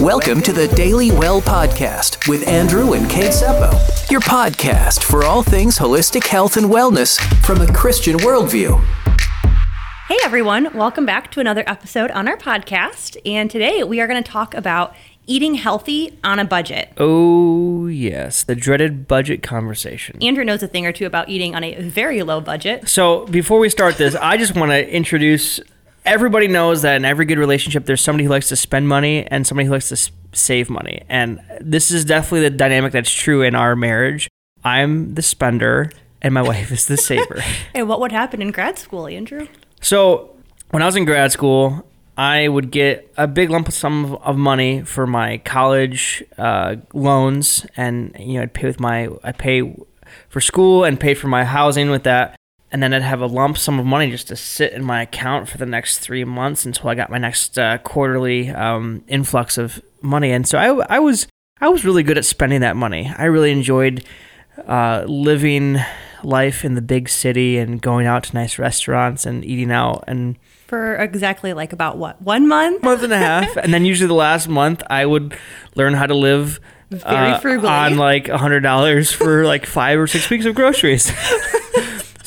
Welcome to the Daily Well Podcast with Andrew and Kate Seppo, your podcast for all things holistic health and wellness from a Christian worldview. Hey everyone, welcome back to another episode on our podcast. And today we are going to talk about eating healthy on a budget. Oh, yes, the dreaded budget conversation. Andrew knows a thing or two about eating on a very low budget. So, before we start this, I just want to introduce everybody knows that in every good relationship, there's somebody who likes to spend money and somebody who likes to s- save money. And this is definitely the dynamic that's true in our marriage. I'm the spender and my wife is the saver. and what would happen in grad school, Andrew? So when I was in grad school, I would get a big lump sum of, of money for my college uh, loans, and you know I'd pay with my I pay for school and pay for my housing with that, and then I'd have a lump sum of money just to sit in my account for the next three months until I got my next uh, quarterly um, influx of money. And so I, I was I was really good at spending that money. I really enjoyed uh, living life in the big city and going out to nice restaurants and eating out and For exactly like about what, one month? month and a half and then usually the last month i would learn how to live Very uh, frugally. on like a hundred dollars for like five or six weeks of groceries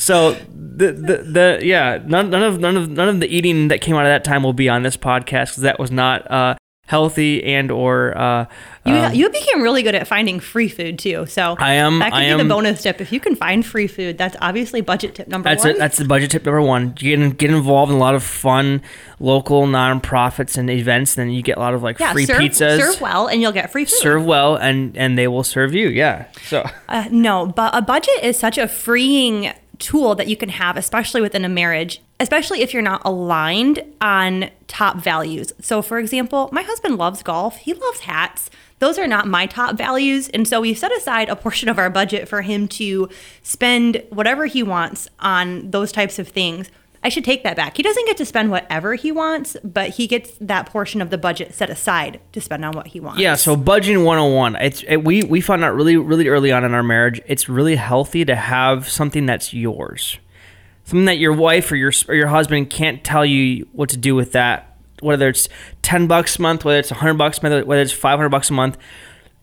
so the, the, the yeah none, none of none of none of the eating that came out of that time will be on this podcast because that was not uh, healthy and or uh, You, um, you became really good at finding free food too. So I am- That could I be the bonus tip. If you can find free food, that's obviously budget tip number That's one. it. That's the budget tip number one. You get, get involved in a lot of fun local nonprofits and events. Then you get a lot of like yeah, free serve, pizzas. serve well, and you'll get free food. serve well and and they will serve you yeah so Uh, no, but a budget is such a freeing tool that you can have, especially within a marriage, especially if you're not aligned on top values. So, for example, my husband loves golf, he loves hats. Those are not my top values. And so we set aside a portion of our budget for him to spend whatever he wants on those types of things. I should take that back. He doesn't get to spend whatever he wants, but he gets that portion of the budget set aside to spend on what he wants. yeah so budgeting 101 it's it, we we found out really really early on in our marriage it's really healthy to have something that's yours something that your wife or your or your husband can't tell you what to do with that whether it's 10 bucks a month whether it's 100 bucks a month whether it's 500 bucks a month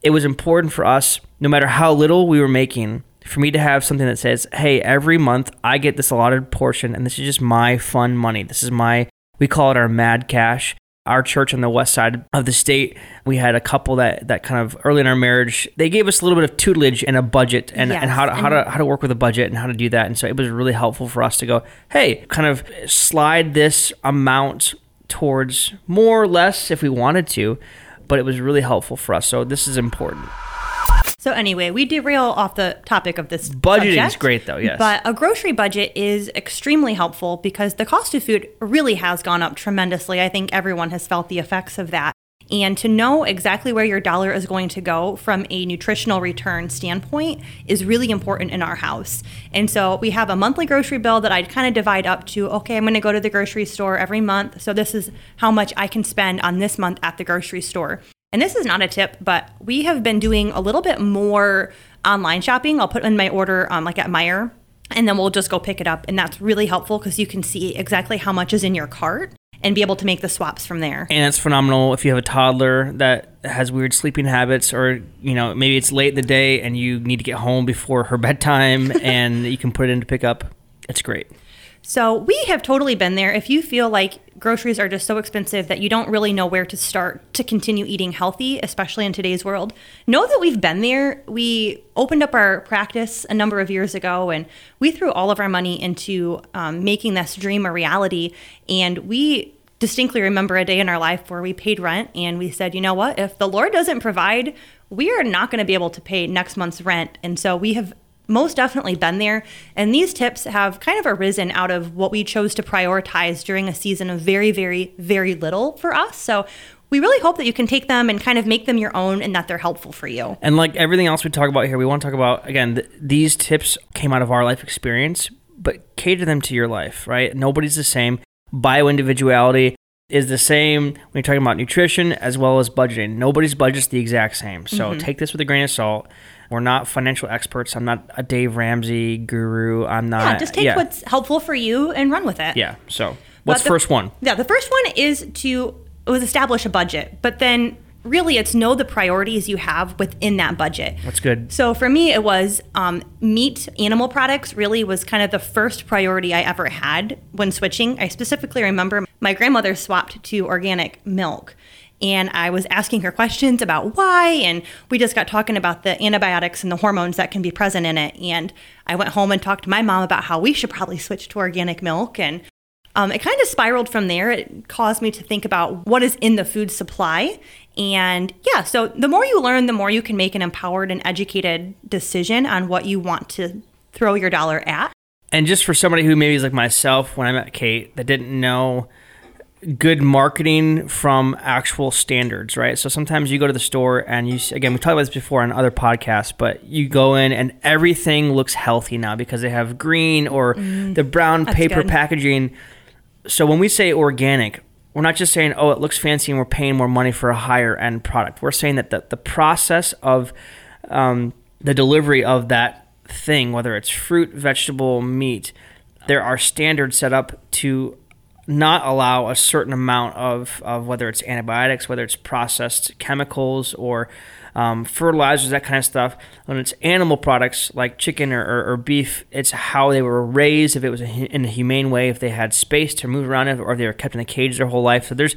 it was important for us no matter how little we were making for me to have something that says hey every month i get this allotted portion and this is just my fun money. This is my we call it our mad cash. Our church on the west side of the state we had a couple that that kind of early in our marriage they gave us a little bit of tutelage and a budget and, and how to, how to how to work with a budget and how to do that. And so it was really helpful for us to go hey kind of slide this amount towards more or less if we wanted to but it was really helpful for us. So this is important So anyway, we derail off the topic of this. Budgeting is great, though, yes. But a grocery budget is extremely helpful because the cost of food really has gone up tremendously. I think everyone has felt the effects of that. And to know exactly where your dollar is going to go from a nutritional return standpoint is really important in our house. And so we have a monthly grocery bill that I'd kind of divide up to okay, I'm going to go to the grocery store every month. So this is how much I can spend on this month at the grocery store. And this is not a tip, but we have been doing a little bit more online shopping. I'll put in my order um, like at Meijer, and then we'll just go pick it up. And that's really helpful because you can see exactly how much is in your cart and be able to make the swaps from there. and it's phenomenal if you have a toddler that has weird sleeping habits or you know maybe it's late in the day and you need to get home before her bedtime and you can put it in to pick up it's great So we have totally been there. If you feel like groceries are just so expensive that you don't really know where to start to continue eating healthy, especially in today's world, know that we've been there. We opened up our practice a number of years ago and we threw all of our money into um, making this dream a reality. And we distinctly remember a day in our life where we paid rent and we said, you know what, if the Lord doesn't provide, we are not going to be able to pay next month's rent. And so we have most definitely been there. And these tips have kind of arisen out of what we chose to prioritize during a season of very, very, very little for us. So we really hope that you can take them and kind of make them your own and that they're helpful for you. and like everything else we talk about here we want to talk about again th- these tips came out of our life experience but cater them to your life right nobody's the same bio individuality is the same when you're talking about nutrition as well as budgeting. Nobody's budget's the exact same. So Mm-hmm. take this with a grain of salt. We're not financial experts. I'm not a Dave Ramsey guru. I'm not. Yeah, just take what's helpful for you and run with it. Yeah. So what's the- first one? Yeah, the first one is to was establish a budget, but then really it's know the priorities you have within that budget. That's good. So for me, it was um, meat, animal products really was kind of the first priority I ever had when switching. I specifically remember my grandmother swapped to organic milk. And I was asking her questions about why, and we just got talking about the antibiotics and the hormones that can be present in it. And I went home and talked to my mom about how we should probably switch to organic milk. And um, it kind of spiraled from there. It caused me to think about what is in the food supply. And yeah, so the more you learn, the more you can make an empowered and educated decision on what you want to throw your dollar at. And just for somebody who maybe is like myself when I met Kate that didn't know good marketing from actual standards, right? So sometimes you go to the store and you again we talked about this before on other podcasts, but you go in and everything looks healthy now because they have green or mm, the brown paper good. packaging. So when we say organic, we're not just saying oh it looks fancy and we're paying more money for a higher end product. We're saying that the, the process of um, the delivery of that thing, whether it's fruit, vegetable, meat, there are standards set up to not allow a certain amount of, of whether it's antibiotics, whether it's processed chemicals or um, fertilizers, that kind of stuff. When it's animal products like chicken or, or, or beef, it's how they were raised, if it was in a humane way, if they had space to move around, it, or if they were kept in a cage their whole life. So there's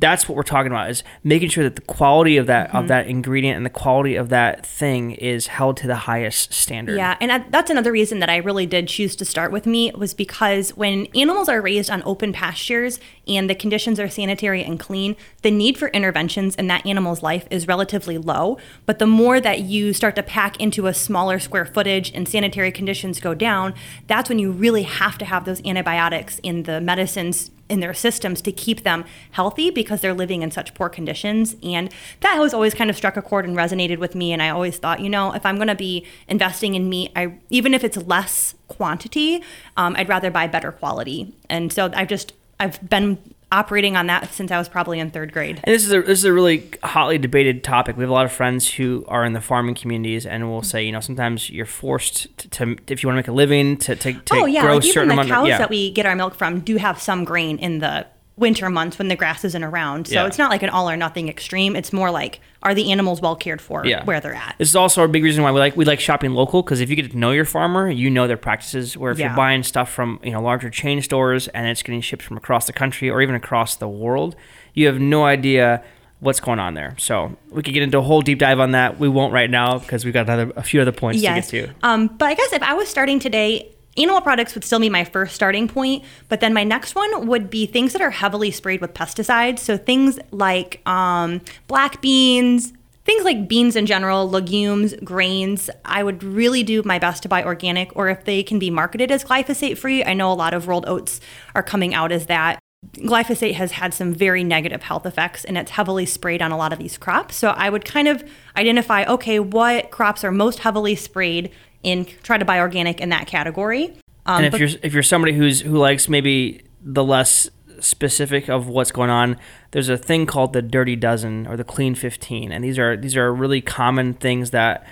that's what we're talking about is making sure that the quality of that mm-hmm. of that ingredient and the quality of that thing is held to the highest standard. Yeah, and that's another reason that I really did choose to start with meat was because when animals are raised on open pastures and the conditions are sanitary and clean, the need for interventions in that animal's life is relatively low. But the more that you start to pack into a smaller square footage and sanitary conditions go down, that's when you really have to have those antibiotics in the medicines in their systems to keep them healthy because they're living in such poor conditions. And that has always kind of struck a chord and resonated with me. And I always thought, you know, if I'm going to be investing in meat, I even if it's less quantity, um, I'd rather buy better quality. And so I've just I've been operating on that since I was probably in third grade. And this is a this is a really hotly debated topic. We have a lot of friends who are in the farming communities, and will say, you know, sometimes you're forced to, to if you want to make a living to to, to oh yeah, grow like certain even the cows of, yeah. that we get our milk from do have some grain in the winter months when the grass isn't around. So yeah. it's not like an all or nothing extreme. It's more like are the animals well cared for yeah. where they're at. This is also a big reason why we like we like shopping local because if you get to know your farmer, you know their practices. Where if yeah. you're buying stuff from you know larger chain stores and it's getting shipped from across the country or even across the world, you have no idea what's going on there. So we could get into a whole deep dive on that. We won't right now because we've got another a few other points yes. to get to. Um, but I guess if I was starting today, Animal products would still be my first starting point, but then my next one would be things that are heavily sprayed with pesticides. So things like um, black beans, things like beans in general, legumes, grains. I would really do my best to buy organic, or if they can be marketed as glyphosate free. I know a lot of rolled oats are coming out as that. Glyphosate has had some very negative health effects and it's heavily sprayed on a lot of these crops. So I would kind of identify okay, what crops are most heavily sprayed and try to buy organic in that category. Um, and if but, you're if you're somebody who's who likes maybe the less specific of what's going on, there's a thing called the Dirty Dozen or the Clean 15, and these are these are really common things that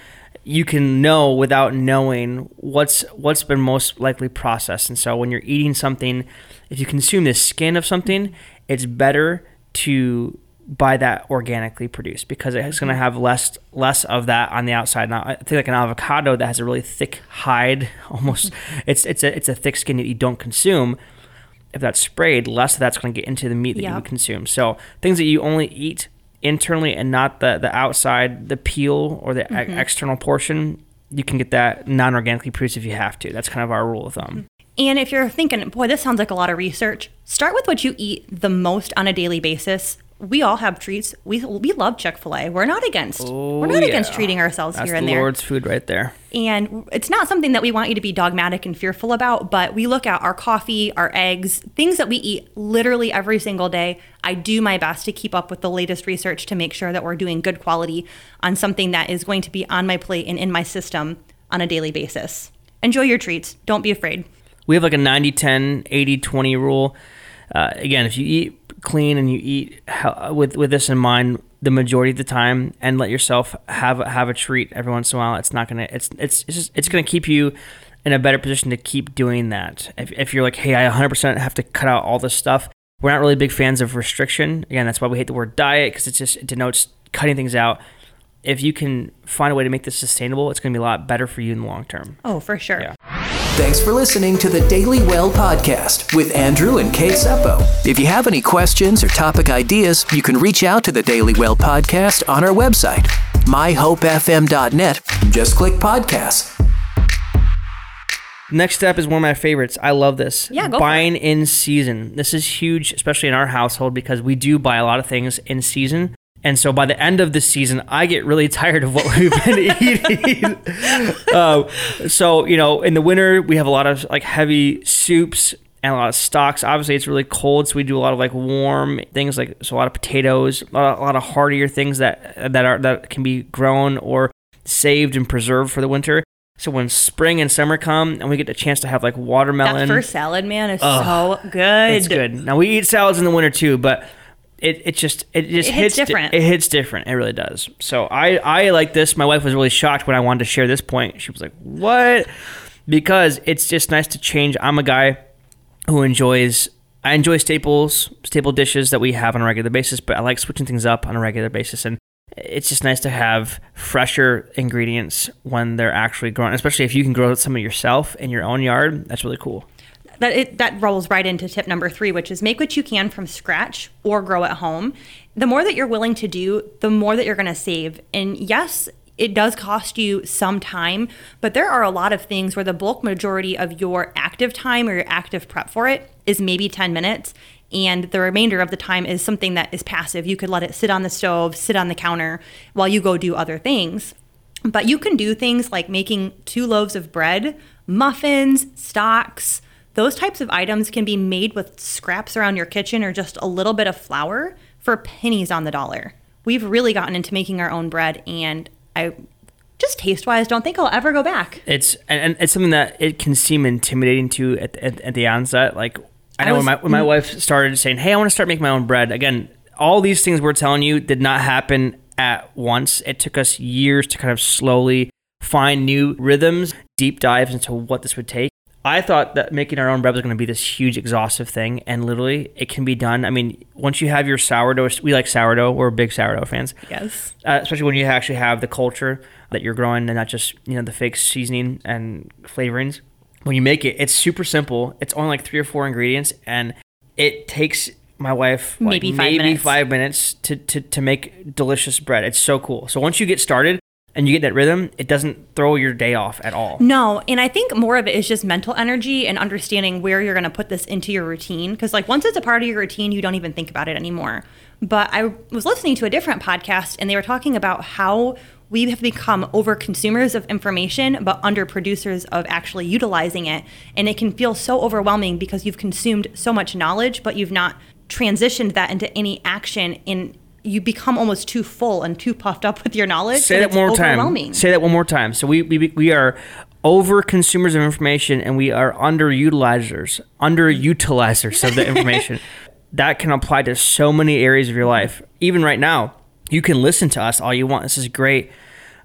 you can know without knowing what's what's been most likely processed. And so when you're eating something, if you consume the skin of something, it's better to buy that organically produced because it's going to mm-hmm. have less less of that on the outside. Now, I think like an avocado that has a really thick hide, almost mm-hmm. it's it's a it's a thick skin that you don't consume. If that's sprayed, less of that's going to get into the meat that yep. you consume. So things that you only eat internally and not the the outside, the peel or the mm-hmm. external portion, you can get that non-organically produced if you have to. That's kind of our rule of thumb. Mm-hmm. And if you're thinking, boy, this sounds like a lot of research, start with what you eat the most on a daily basis we all have treats. We we love Chick Fil A. We're not against. Oh, we're not yeah. against treating ourselves That's here and the there. Lord's food right there. And it's not something that we want you to be dogmatic and fearful about. But we look at our coffee, our eggs, things that we eat literally every single day. I do my best to keep up with the latest research to make sure that we're doing good quality on something that is going to be on my plate and in my system on a daily basis. Enjoy your treats. Don't be afraid. We have like a 90 10, 80 20 rule. Uh, again, if you eat clean and you eat with with this in mind the majority of the time and let yourself have have a treat every once in a while it's not gonna it's it's it's, just, it's gonna keep you in a better position to keep doing that if, if you're like hey i 100% have to cut out all this stuff we're not really big fans of restriction again that's why we hate the word diet because it just it denotes cutting things out. If you can find a way to make this sustainable, it's going to be a lot better for you in the long term. Oh, for sure. Yeah. Thanks for listening to the Daily Well podcast with Andrew and Kate Seppo. If you have any questions or topic ideas, you can reach out to the Daily Well podcast on our website, myhopefm.net. Just click podcasts. Next step is one of my favorites. I love this. Yeah, go for Buying in season. This is huge, especially in our household, because we do buy a lot of things in season. And so by the end of the season, I get really tired of what we've been eating. uh, so, you know, in the winter, we have a lot of like heavy soups and a lot of stocks. Obviously, it's really cold, so we do a lot of like warm things, like so a lot of potatoes, a lot, a lot of heartier things that that are that can be grown or saved and preserved for the winter. So when spring and summer come, and we get the chance to have like watermelon, That first salad, man, is Ugh, so good. it's good. Now we eat salads in the winter too, but it, it just it just It hits di- different. it hits different. It really does. So I I like this. My wife was really shocked when I wanted to share this point. She was like, "What?" Because it's just nice to change. I'm a guy who enjoys I enjoy staples, staple dishes that we have on a regular basis, but I like switching things up on a regular basis and it's just nice to have fresher ingredients when they're actually grown, especially if you can grow some of yourself in your own yard. That's really cool. That it that rolls right into tip number three, which is make what you can from scratch or grow at home. The more that you're willing to do, the more that you're going to save. And yes, it does cost you some time, but there are a lot of things where the bulk majority of your active time or your active prep for it is maybe 10 minutes. And the remainder of the time is something that is passive. You could let it sit on the stove, sit on the counter while you go do other things. But you can do things like making two loaves of bread, muffins, stocks. Those types of items can be made with scraps around your kitchen or just a little bit of flour for pennies on the dollar. We've really gotten into making our own bread, and I just taste wise don't think I'll ever go back. It's and, it's something that it can seem intimidating to at, at, at the onset. Like I I know was- when my when my mm-hmm. wife started saying, "Hey, I want to start making my own bread." Again, all these things we're telling you did not happen at once. It took us years to kind of slowly find new rhythms, deep dives into what this would take. I thought that making our own bread was going to be this huge, exhaustive thing, and literally, it can be done. I mean, once you have your sourdough, we like sourdough. We're big sourdough fans Yes. uh, especially when you actually have the culture that you're growing and not just you know the fake seasoning and flavorings when you make it it's super simple it's only like three or four ingredients and it takes my wife like, Maybe five maybe minutes. five minutes to, to, to make delicious bread it's so cool so once you get started and you get that rhythm it doesn't throw your day off at all No, and I think more of it is just mental energy and understanding where you're going to put this into your routine. Because, like, once it's a part of your routine, you don't even think about it anymore. But I was listening to a different podcast, and they were talking about how we have become over consumers of information, but under producers of actually utilizing it. And it can feel so overwhelming because you've consumed so much knowledge, but you've not transitioned that into any action in you become almost too full and too puffed up with your knowledge. Say that one more time. Say that one more time. So we, we we are over consumers of information and we are underutilizers, underutilizers of the information. that can apply to so many areas of your life. Even right now, you can listen to us all you want. This is great.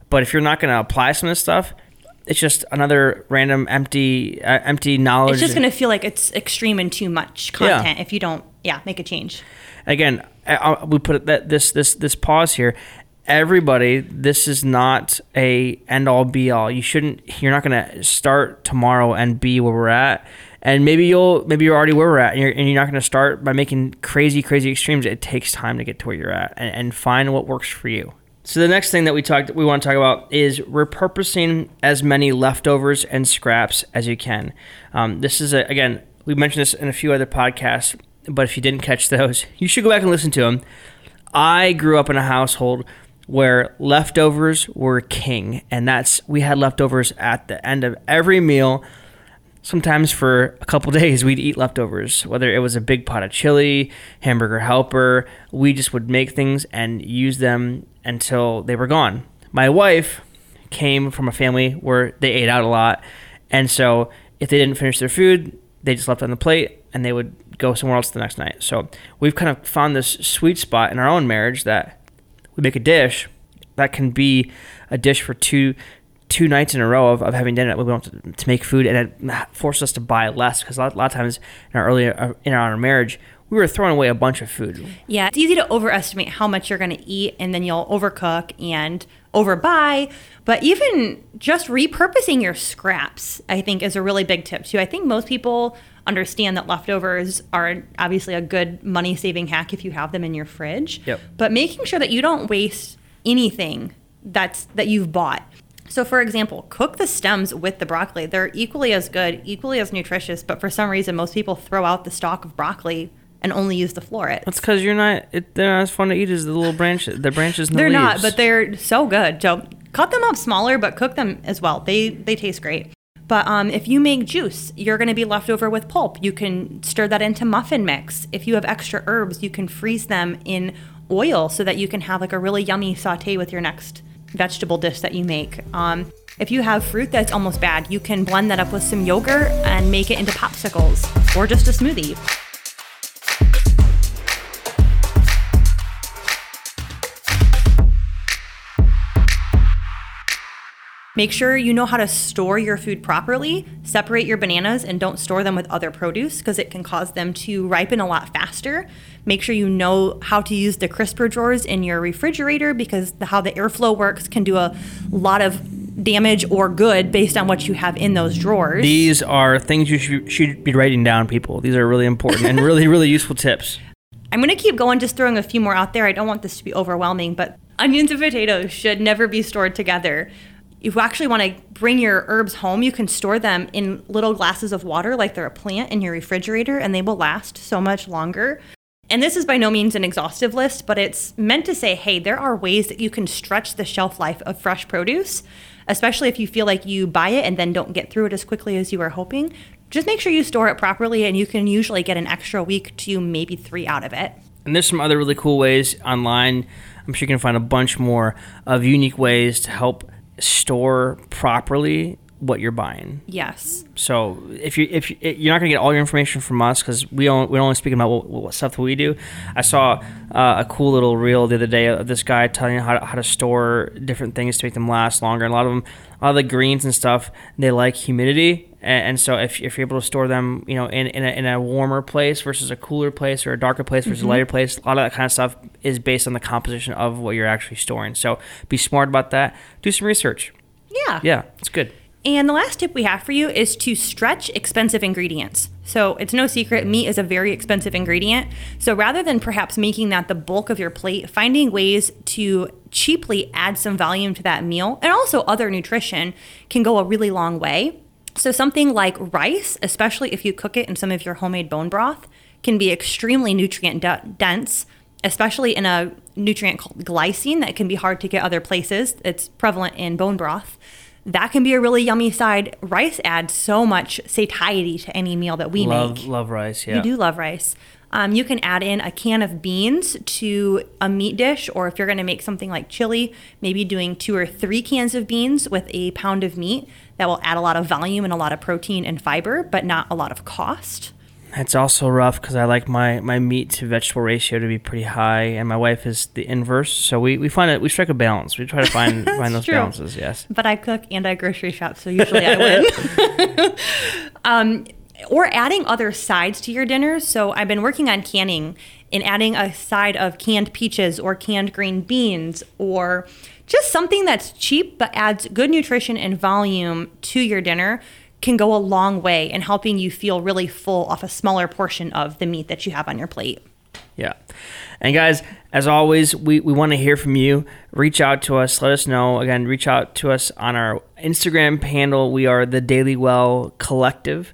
But if you're not going to apply some of this stuff, it's just another random empty uh, empty knowledge. It's just going to feel like it's extreme and too much Yeah. content if you don't, yeah, make a change. again, I, we put that this this this pause here. Everybody, this is not a end all be all. You shouldn't. You're not going to start tomorrow and be where we're at. And maybe you'll maybe you're already where we're at, and you're, and you're not going to start by making crazy crazy extremes. It takes time to get to where you're at and, and find what works for you. So the next thing that we talked we want to talk about is repurposing as many leftovers and scraps as you can. Um, this is a, again we mentioned this in a few other podcasts, but if you didn't catch those, you should go back and listen to them. I grew up in a household where leftovers were king, and that's we had leftovers at the end of every meal. Sometimes for a couple days, we'd eat leftovers, whether it was a big pot of chili, hamburger helper. We just would make things and use them until they were gone. My wife came from a family where they ate out a lot, and so if they didn't finish their food, they just left on the plate and they would go somewhere else the next night. So we've kind of found this sweet spot in our own marriage that we make a dish that can be a dish for two two nights in a row of, of having dinner. We don't to, to make food, and it forces us to buy less because a lot, a lot of times in our earlier uh, in our marriage we were throwing away a bunch of food. Yeah, it's easy to overestimate how much you're going to eat and then you'll overcook and overbuy. But even just repurposing your scraps, I think, is a really big tip too. I think most people understand that leftovers are obviously a good money saving hack if you have them in your fridge. Yep. But making sure that you don't waste anything that's that you've bought. So, for example, cook the stems with the broccoli. They're equally as good, equally as nutritious, but for some reason, most people throw out the stalk of broccoli and only use the florets. That's because you're not. It, they're not as fun to eat as the little branches. The branches. The They're not, but they're so good. So cut them up smaller, but cook them as well. They they taste great. But um, if you make juice, you're going to be left over with pulp. You can stir that into muffin mix. If you have extra herbs, you can freeze them in oil so that you can have like a really yummy saute with your next vegetable dish that you make. Um, if you have fruit that's almost bad, you can blend that up with some yogurt and make it into popsicles or just a smoothie. Make sure you know how to store your food properly. Separate your bananas and don't store them with other produce because it can cause them to ripen a lot faster. Make sure you know how to use the crisper drawers in your refrigerator because the, how the airflow works can do a lot of damage or good based on what you have in those drawers. These are things you should, should be writing down, people. These are really important and really, really useful tips. I'm going to keep going, just throwing a few more out there. I don't want this to be overwhelming, but onions and potatoes should never be stored together. If you actually want to bring your herbs home, you can store them in little glasses of water like they're a plant in your refrigerator, and they will last so much longer. And this is by no means an exhaustive list, but it's meant to say hey, there are ways that you can stretch the shelf life of fresh produce, especially if you feel like you buy it and then don't get through it as quickly as you were hoping. Just make sure you store it properly, and you can usually get an extra week to maybe three out of it. And there's some other really cool ways online. I'm sure you can find a bunch more of unique ways to help store properly what you're buying. Yes. So if you if you, you're not gonna get all your information from us because we don't we're only speaking about what, what stuff that we do. I saw uh, a cool little reel the other day of this guy telling you how to, how to store different things to make them last longer. And a lot of them, a lot of the greens and stuff, they like humidity. And, and so if, if you're able to store them, you know, in, in, a, in a warmer place versus a cooler place or a darker place versus a mm-hmm. lighter place, a lot of that kind of stuff is based on the composition of what you're actually storing. So be smart about that. Do some research. Yeah. Yeah, it's good. And the last tip we have for you is to stretch expensive ingredients. So it's no secret, meat is a very expensive ingredient. So rather than perhaps making that the bulk of your plate, finding ways to cheaply add some volume to that meal and also other nutrition can go a really long way. So something like rice, especially if you cook it in some of your homemade bone broth, can be extremely nutrient de- dense, especially in a nutrient called glycine that can be hard to get other places. It's prevalent in bone broth that can be a really yummy side. Rice adds so much satiety to any meal that we Love make. love rice. Yeah. You do love rice. Um, you can add in a can of beans to a meat dish, or if you're going to make something like chili, maybe doing two or three cans of beans with a pound of meat. That will add a lot of volume and a lot of protein and fiber, but not a lot of cost. It's also rough because I like my, my meat to vegetable ratio to be pretty high, and my wife is the inverse. So we, we find it we strike a balance. We try to find find those true. balances. Yes. But I cook and I grocery shop, so usually I win. um, or adding other sides to your dinners. So I've been working on canning and adding a side of canned peaches or canned green beans or just something that's cheap but adds good nutrition and volume to your dinner can go a long way in helping you feel really full off a smaller portion of the meat that you have on your plate. Yeah. And guys, as always, we, we want to hear from you. Reach out to us. Let us know. Again, reach out to us on our Instagram handle. We are the Daily Well Collective.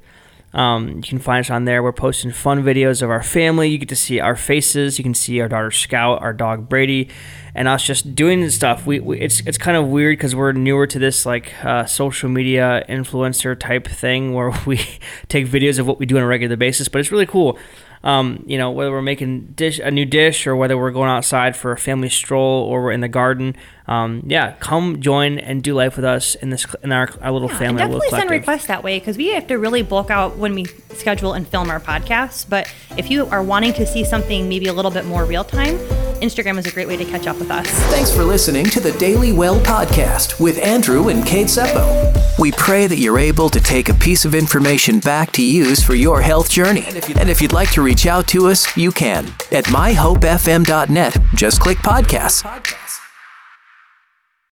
Um, you can find us on there. We're posting fun videos of our family. You get to see our faces. You can see our daughter Scout, our dog Brady, and us just doing stuff. We, we it's it's kind of weird because we're newer to this like uh, social media influencer type thing where we take videos of what we do on a regular basis. But it's really cool. Um, you know, whether we're making dish a new dish or whether we're going outside for a family stroll or we're in the garden. Um, yeah, come join and do life with us in this in our, our little Yeah, family. our little definitely send requests that way because we have to really bulk out when we schedule and film our podcasts. But if you are wanting to see something maybe a little bit more real time, Instagram is a great way to catch up with us. Thanks for listening to the Daily Well podcast with Andrew and Kate Seppo. We pray that you're able to take a piece of information back to use for your health journey. And if you'd like to reach out to us, you can at myhopefm.net. Just click podcasts.